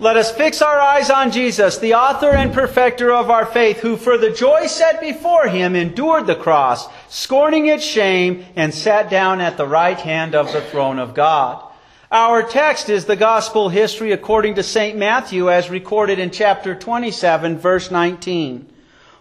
Let us fix our eyes on Jesus, the author and perfecter of our faith, who for the joy set before him endured the cross, scorning its shame, and sat down at the right hand of the throne of God. Our text is the gospel history according to St. Matthew as recorded in chapter 27, verse 19.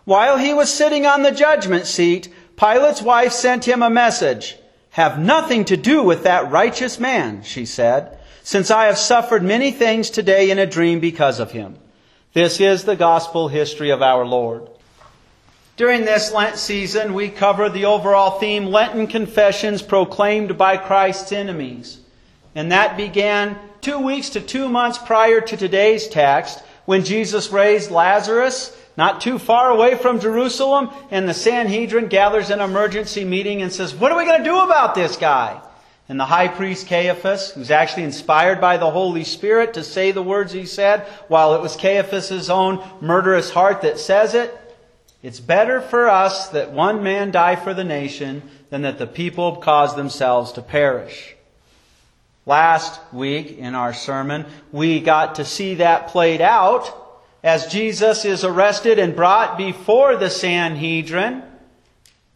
While he was sitting on the judgment seat, Pilate's wife sent him a message. Have nothing to do with that righteous man, she said since I have suffered many things today in a dream because of him. This is the gospel history of our Lord. During this Lent season, we cover the overall theme Lenten confessions proclaimed by Christ's enemies. And that began two weeks to two months prior to today's text when Jesus raised Lazarus not too far away from Jerusalem and the Sanhedrin gathers an emergency meeting and says, What are we going to do about this guy? And the high priest Caiaphas, who's actually inspired by the Holy Spirit to say the words he said, while it was Caiaphas's own murderous heart that says it, it's better for us that one man die for the nation than that the people cause themselves to perish. Last week in our sermon, we got to see that played out as Jesus is arrested and brought before the Sanhedrin.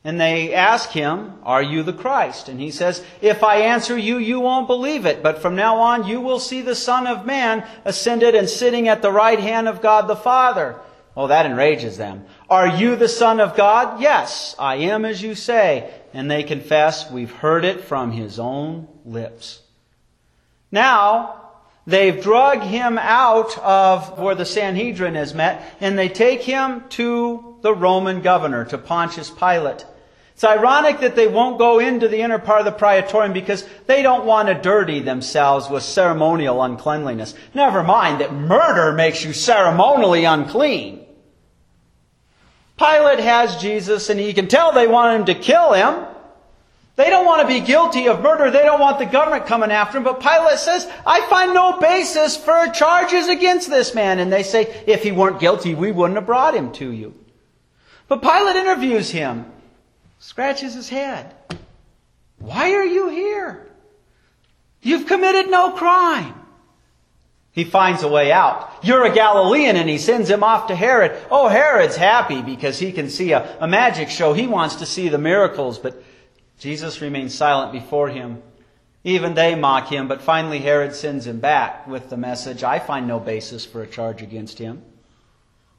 And they ask him, Are you the Christ? And he says, If I answer you, you won't believe it. But from now on, you will see the Son of Man ascended and sitting at the right hand of God the Father. Well, that enrages them. Are you the Son of God? Yes, I am as you say. And they confess, We've heard it from his own lips. Now, they've drug him out of where the Sanhedrin is met, and they take him to the Roman governor, to Pontius Pilate. It's ironic that they won't go into the inner part of the praetorium because they don't want to dirty themselves with ceremonial uncleanliness. Never mind that murder makes you ceremonially unclean. Pilate has Jesus and he can tell they want him to kill him. They don't want to be guilty of murder. They don't want the government coming after him. But Pilate says, I find no basis for charges against this man. And they say, if he weren't guilty, we wouldn't have brought him to you. But Pilate interviews him scratches his head. Why are you here? You've committed no crime. He finds a way out. You're a Galilean and he sends him off to Herod. Oh, Herod's happy because he can see a, a magic show. He wants to see the miracles, but Jesus remains silent before him. Even they mock him, but finally Herod sends him back with the message, I find no basis for a charge against him.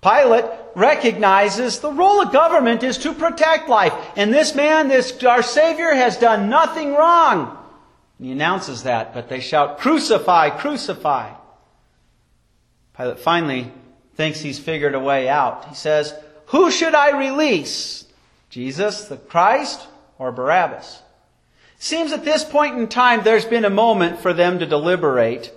Pilate recognizes the role of government is to protect life. And this man, this our Savior, has done nothing wrong. And he announces that, but they shout, Crucify, crucify. Pilate finally thinks he's figured a way out. He says, Who should I release? Jesus, the Christ, or Barabbas? Seems at this point in time there's been a moment for them to deliberate.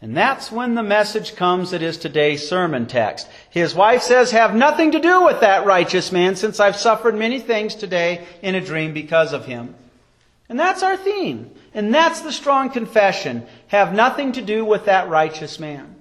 And that's when the message comes that is today's sermon text. His wife says, have nothing to do with that righteous man since I've suffered many things today in a dream because of him. And that's our theme. And that's the strong confession. Have nothing to do with that righteous man.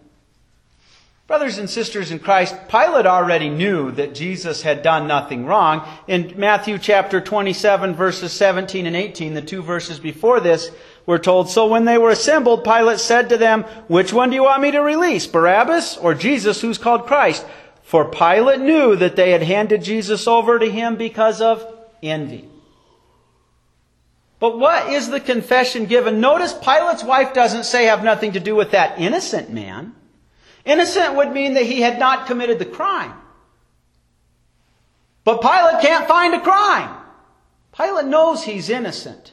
Brothers and sisters in Christ, Pilate already knew that Jesus had done nothing wrong. In Matthew chapter 27 verses 17 and 18, the two verses before this, we're told, So when they were assembled, Pilate said to them, Which one do you want me to release, Barabbas or Jesus who's called Christ? For Pilate knew that they had handed Jesus over to him because of envy. But what is the confession given? Notice Pilate's wife doesn't say have nothing to do with that innocent man. Innocent would mean that he had not committed the crime. But Pilate can't find a crime. Pilate knows he's innocent.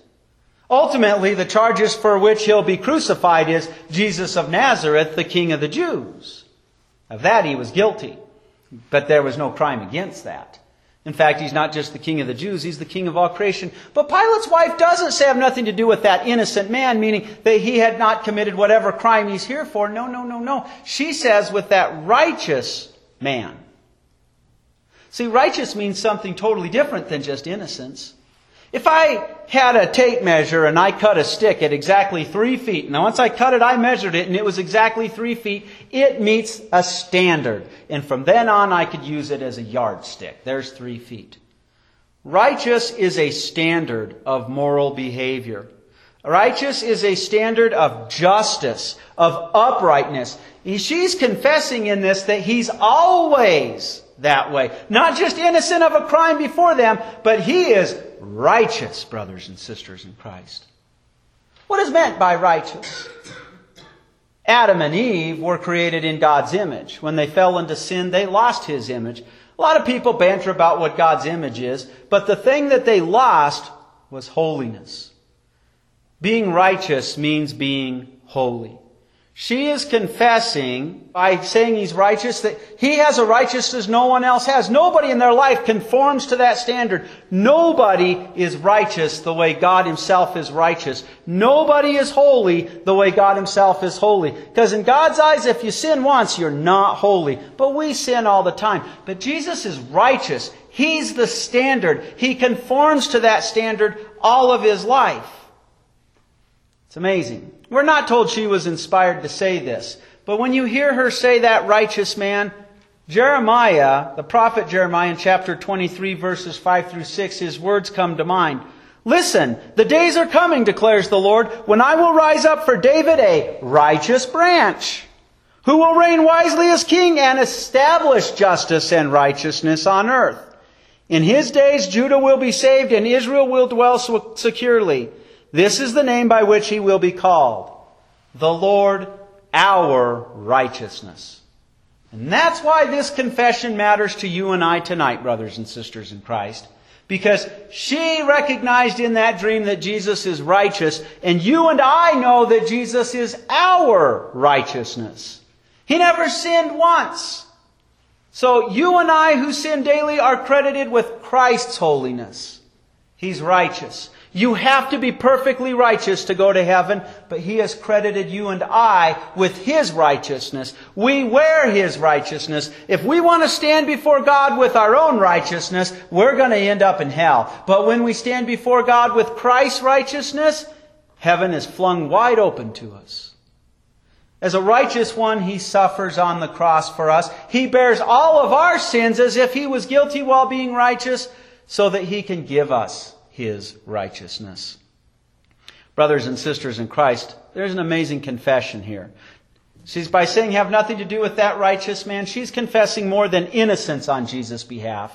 Ultimately, the charges for which he'll be crucified is Jesus of Nazareth, the King of the Jews. Of that he was guilty. But there was no crime against that. In fact, he's not just the king of the Jews, he's the king of all creation. But Pilate's wife doesn't say have nothing to do with that innocent man, meaning that he had not committed whatever crime he's here for. No, no, no, no. She says with that righteous man. See, righteous means something totally different than just innocence. If I had a tape measure and I cut a stick at exactly three feet, now once I cut it, I measured it and it was exactly three feet, it meets a standard. And from then on, I could use it as a yardstick. There's three feet. Righteous is a standard of moral behavior. Righteous is a standard of justice, of uprightness. She's confessing in this that he's always that way. Not just innocent of a crime before them, but he is righteous, brothers and sisters in Christ. What is meant by righteous? Adam and Eve were created in God's image. When they fell into sin, they lost his image. A lot of people banter about what God's image is, but the thing that they lost was holiness. Being righteous means being holy. She is confessing by saying he's righteous that he has a righteousness no one else has. Nobody in their life conforms to that standard. Nobody is righteous the way God himself is righteous. Nobody is holy the way God himself is holy. Because in God's eyes, if you sin once, you're not holy. But we sin all the time. But Jesus is righteous. He's the standard. He conforms to that standard all of his life. It's amazing. We're not told she was inspired to say this, but when you hear her say that righteous man, Jeremiah, the prophet Jeremiah in chapter 23 verses 5 through 6, his words come to mind. Listen, the days are coming, declares the Lord, when I will rise up for David a righteous branch, who will reign wisely as king and establish justice and righteousness on earth. In his days, Judah will be saved and Israel will dwell securely. This is the name by which he will be called. The Lord, our righteousness. And that's why this confession matters to you and I tonight, brothers and sisters in Christ. Because she recognized in that dream that Jesus is righteous, and you and I know that Jesus is our righteousness. He never sinned once. So you and I who sin daily are credited with Christ's holiness. He's righteous. You have to be perfectly righteous to go to heaven, but He has credited you and I with His righteousness. We wear His righteousness. If we want to stand before God with our own righteousness, we're going to end up in hell. But when we stand before God with Christ's righteousness, heaven is flung wide open to us. As a righteous one, He suffers on the cross for us. He bears all of our sins as if He was guilty while being righteous, so that He can give us his righteousness. Brothers and sisters in Christ, there's an amazing confession here. She's by saying have nothing to do with that righteous man, she's confessing more than innocence on Jesus' behalf.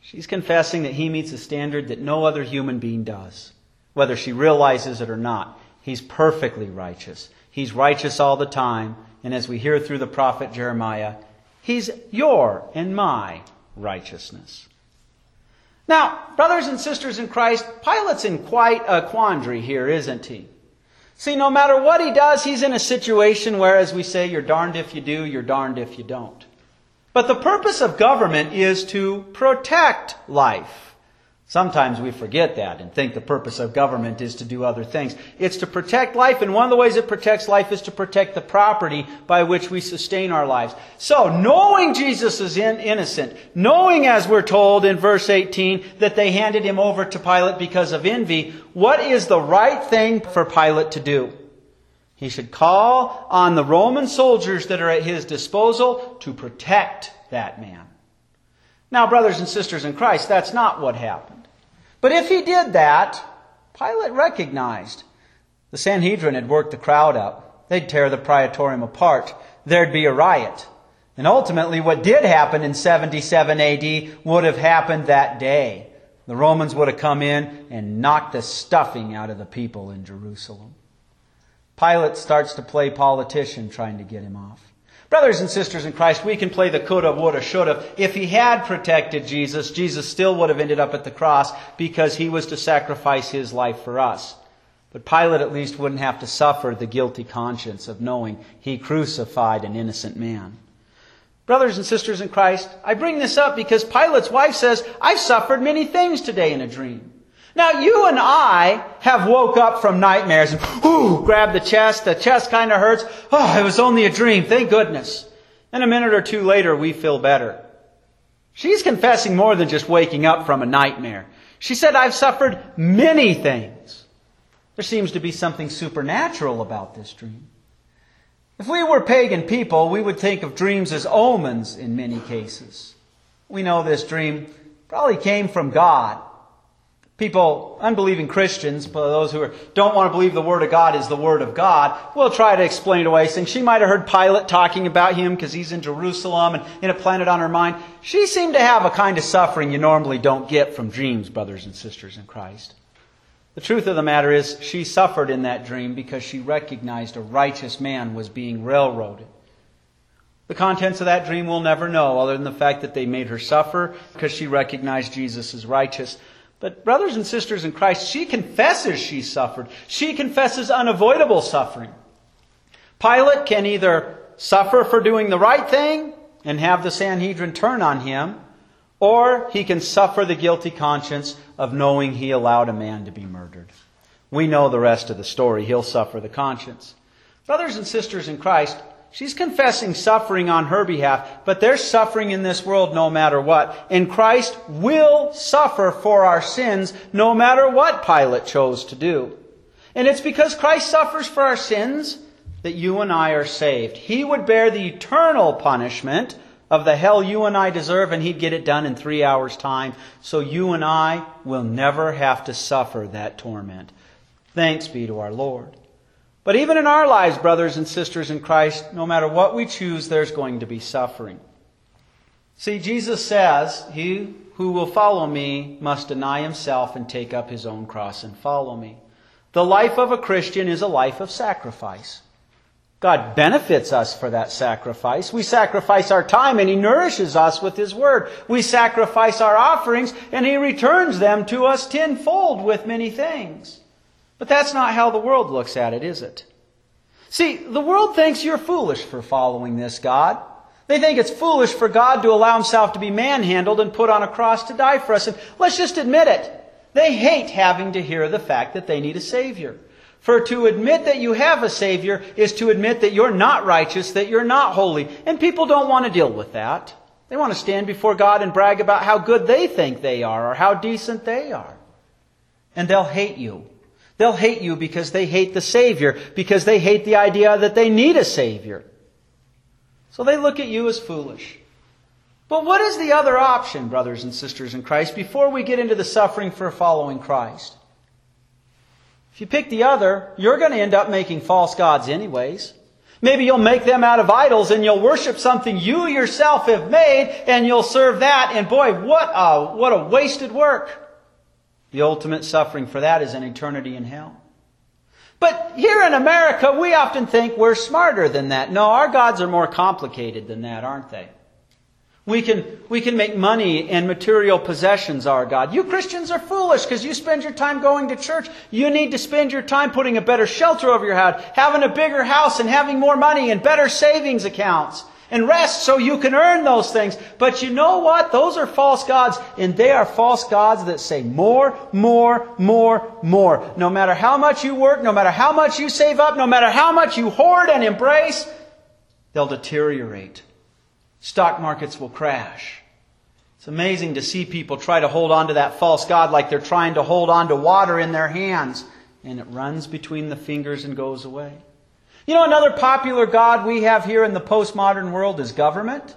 She's confessing that he meets a standard that no other human being does, whether she realizes it or not. He's perfectly righteous. He's righteous all the time. And as we hear through the prophet Jeremiah, he's your and my righteousness. Now, brothers and sisters in Christ, Pilate's in quite a quandary here, isn't he? See, no matter what he does, he's in a situation where, as we say, you're darned if you do, you're darned if you don't. But the purpose of government is to protect life. Sometimes we forget that and think the purpose of government is to do other things. It's to protect life, and one of the ways it protects life is to protect the property by which we sustain our lives. So, knowing Jesus is in, innocent, knowing, as we're told in verse 18, that they handed him over to Pilate because of envy, what is the right thing for Pilate to do? He should call on the Roman soldiers that are at his disposal to protect that man. Now, brothers and sisters in Christ, that's not what happened. But if he did that, Pilate recognized the Sanhedrin had worked the crowd up. They'd tear the praetorium apart. There'd be a riot. And ultimately, what did happen in 77 AD would have happened that day. The Romans would have come in and knocked the stuffing out of the people in Jerusalem. Pilate starts to play politician trying to get him off. Brothers and sisters in Christ, we can play the coulda, woulda, shoulda. If he had protected Jesus, Jesus still would have ended up at the cross because he was to sacrifice his life for us. But Pilate at least wouldn't have to suffer the guilty conscience of knowing he crucified an innocent man. Brothers and sisters in Christ, I bring this up because Pilate's wife says, I've suffered many things today in a dream. Now, you and I have woke up from nightmares and, ooh, grab the chest, the chest kind of hurts. Oh, it was only a dream, thank goodness. And a minute or two later, we feel better. She's confessing more than just waking up from a nightmare. She said, I've suffered many things. There seems to be something supernatural about this dream. If we were pagan people, we would think of dreams as omens in many cases. We know this dream probably came from God. People, unbelieving Christians, those who don't want to believe the Word of God is the Word of God, will try to explain it away, saying she might have heard Pilate talking about him because he's in Jerusalem and, and it planted on her mind. She seemed to have a kind of suffering you normally don't get from dreams, brothers and sisters in Christ. The truth of the matter is, she suffered in that dream because she recognized a righteous man was being railroaded. The contents of that dream we'll never know, other than the fact that they made her suffer because she recognized Jesus as righteous. But, brothers and sisters in Christ, she confesses she suffered. She confesses unavoidable suffering. Pilate can either suffer for doing the right thing and have the Sanhedrin turn on him, or he can suffer the guilty conscience of knowing he allowed a man to be murdered. We know the rest of the story. He'll suffer the conscience. Brothers and sisters in Christ, She's confessing suffering on her behalf, but there's suffering in this world no matter what. And Christ will suffer for our sins no matter what Pilate chose to do. And it's because Christ suffers for our sins that you and I are saved. He would bear the eternal punishment of the hell you and I deserve, and He'd get it done in three hours' time, so you and I will never have to suffer that torment. Thanks be to our Lord. But even in our lives, brothers and sisters in Christ, no matter what we choose, there's going to be suffering. See, Jesus says, He who will follow me must deny himself and take up his own cross and follow me. The life of a Christian is a life of sacrifice. God benefits us for that sacrifice. We sacrifice our time and He nourishes us with His Word. We sacrifice our offerings and He returns them to us tenfold with many things. But that's not how the world looks at it, is it? See, the world thinks you're foolish for following this God. They think it's foolish for God to allow himself to be manhandled and put on a cross to die for us. And let's just admit it. They hate having to hear the fact that they need a Savior. For to admit that you have a Savior is to admit that you're not righteous, that you're not holy. And people don't want to deal with that. They want to stand before God and brag about how good they think they are or how decent they are. And they'll hate you They'll hate you because they hate the Savior, because they hate the idea that they need a Savior. So they look at you as foolish. But what is the other option, brothers and sisters in Christ, before we get into the suffering for following Christ? If you pick the other, you're going to end up making false gods anyways. Maybe you'll make them out of idols and you'll worship something you yourself have made and you'll serve that. And boy, what a, what a wasted work. The ultimate suffering for that is an eternity in hell. But here in America, we often think we're smarter than that. No, our gods are more complicated than that, aren't they? We can, we can make money and material possessions our God. You Christians are foolish because you spend your time going to church. You need to spend your time putting a better shelter over your head, having a bigger house and having more money and better savings accounts and rest so you can earn those things. But you know what? Those are false gods, and they are false gods that say more, more, more, more. No matter how much you work, no matter how much you save up, no matter how much you hoard and embrace, they'll deteriorate. Stock markets will crash. It's amazing to see people try to hold on to that false God like they're trying to hold on to water in their hands, and it runs between the fingers and goes away. You know, another popular God we have here in the postmodern world is government.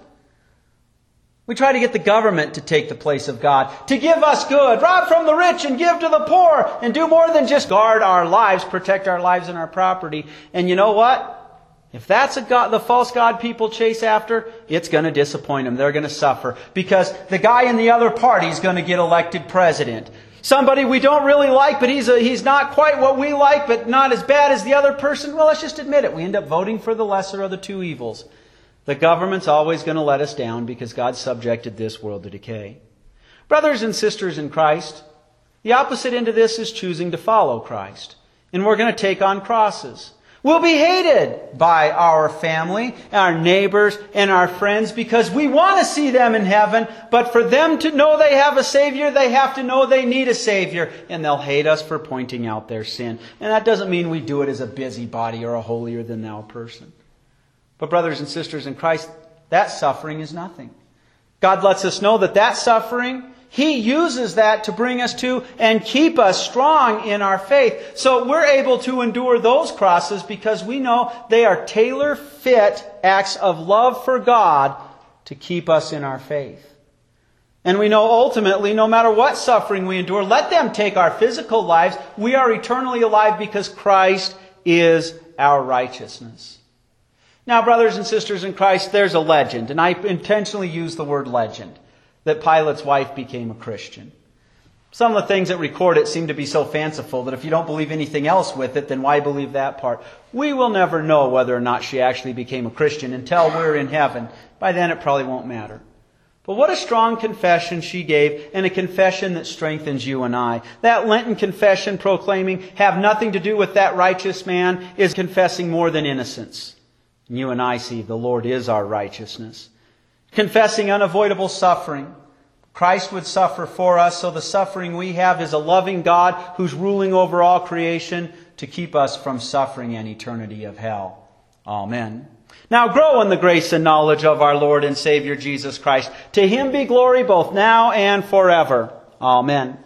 We try to get the government to take the place of God, to give us good, rob from the rich and give to the poor, and do more than just guard our lives, protect our lives and our property. And you know what? If that's God, the false God people chase after, it's going to disappoint them. They're going to suffer because the guy in the other party is going to get elected president. Somebody we don't really like, but he's, a, he's not quite what we like, but not as bad as the other person. Well, let's just admit it. We end up voting for the lesser of the two evils. The government's always going to let us down because God subjected this world to decay. Brothers and sisters in Christ, the opposite end of this is choosing to follow Christ. And we're going to take on crosses. We'll be hated by our family, our neighbors, and our friends because we want to see them in heaven, but for them to know they have a Savior, they have to know they need a Savior, and they'll hate us for pointing out their sin. And that doesn't mean we do it as a busybody or a holier than thou person. But brothers and sisters in Christ, that suffering is nothing. God lets us know that that suffering he uses that to bring us to and keep us strong in our faith. So we're able to endure those crosses because we know they are tailor fit acts of love for God to keep us in our faith. And we know ultimately, no matter what suffering we endure, let them take our physical lives. We are eternally alive because Christ is our righteousness. Now, brothers and sisters in Christ, there's a legend, and I intentionally use the word legend, that Pilate's wife became a Christian. Some of the things that record it seem to be so fanciful that if you don't believe anything else with it, then why believe that part? We will never know whether or not she actually became a Christian until we're in heaven. By then it probably won't matter. But what a strong confession she gave, and a confession that strengthens you and I. That Lenten confession proclaiming, have nothing to do with that righteous man, is confessing more than innocence. And you and I see the Lord is our righteousness. Confessing unavoidable suffering. Christ would suffer for us, so the suffering we have is a loving God who's ruling over all creation to keep us from suffering an eternity of hell. Amen. Now grow in the grace and knowledge of our Lord and Savior Jesus Christ. To him be glory both now and forever. Amen.